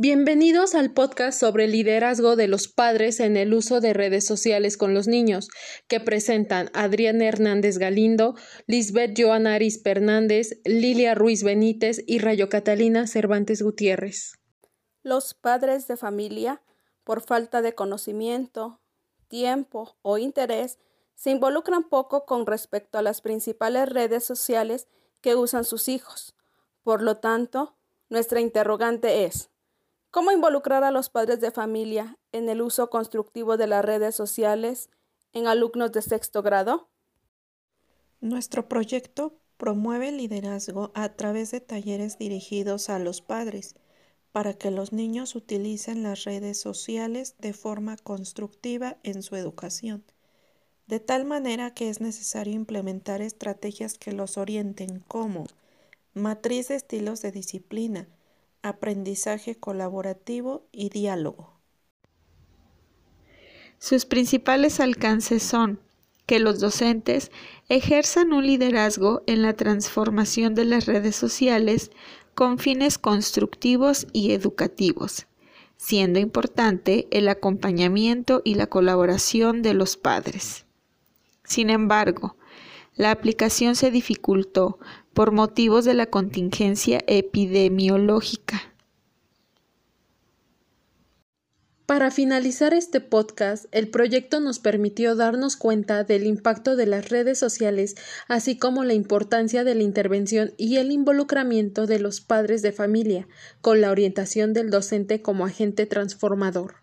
Bienvenidos al podcast sobre liderazgo de los padres en el uso de redes sociales con los niños, que presentan Adriana Hernández Galindo, Lisbeth Joana Aris Fernández, Lilia Ruiz Benítez y Rayo Catalina Cervantes Gutiérrez. Los padres de familia, por falta de conocimiento, tiempo o interés, se involucran poco con respecto a las principales redes sociales que usan sus hijos. Por lo tanto, nuestra interrogante es, ¿Cómo involucrar a los padres de familia en el uso constructivo de las redes sociales en alumnos de sexto grado? Nuestro proyecto promueve el liderazgo a través de talleres dirigidos a los padres para que los niños utilicen las redes sociales de forma constructiva en su educación, de tal manera que es necesario implementar estrategias que los orienten como matriz de estilos de disciplina, aprendizaje colaborativo y diálogo. Sus principales alcances son que los docentes ejerzan un liderazgo en la transformación de las redes sociales con fines constructivos y educativos, siendo importante el acompañamiento y la colaboración de los padres. Sin embargo, la aplicación se dificultó por motivos de la contingencia epidemiológica. Para finalizar este podcast, el proyecto nos permitió darnos cuenta del impacto de las redes sociales, así como la importancia de la intervención y el involucramiento de los padres de familia, con la orientación del docente como agente transformador.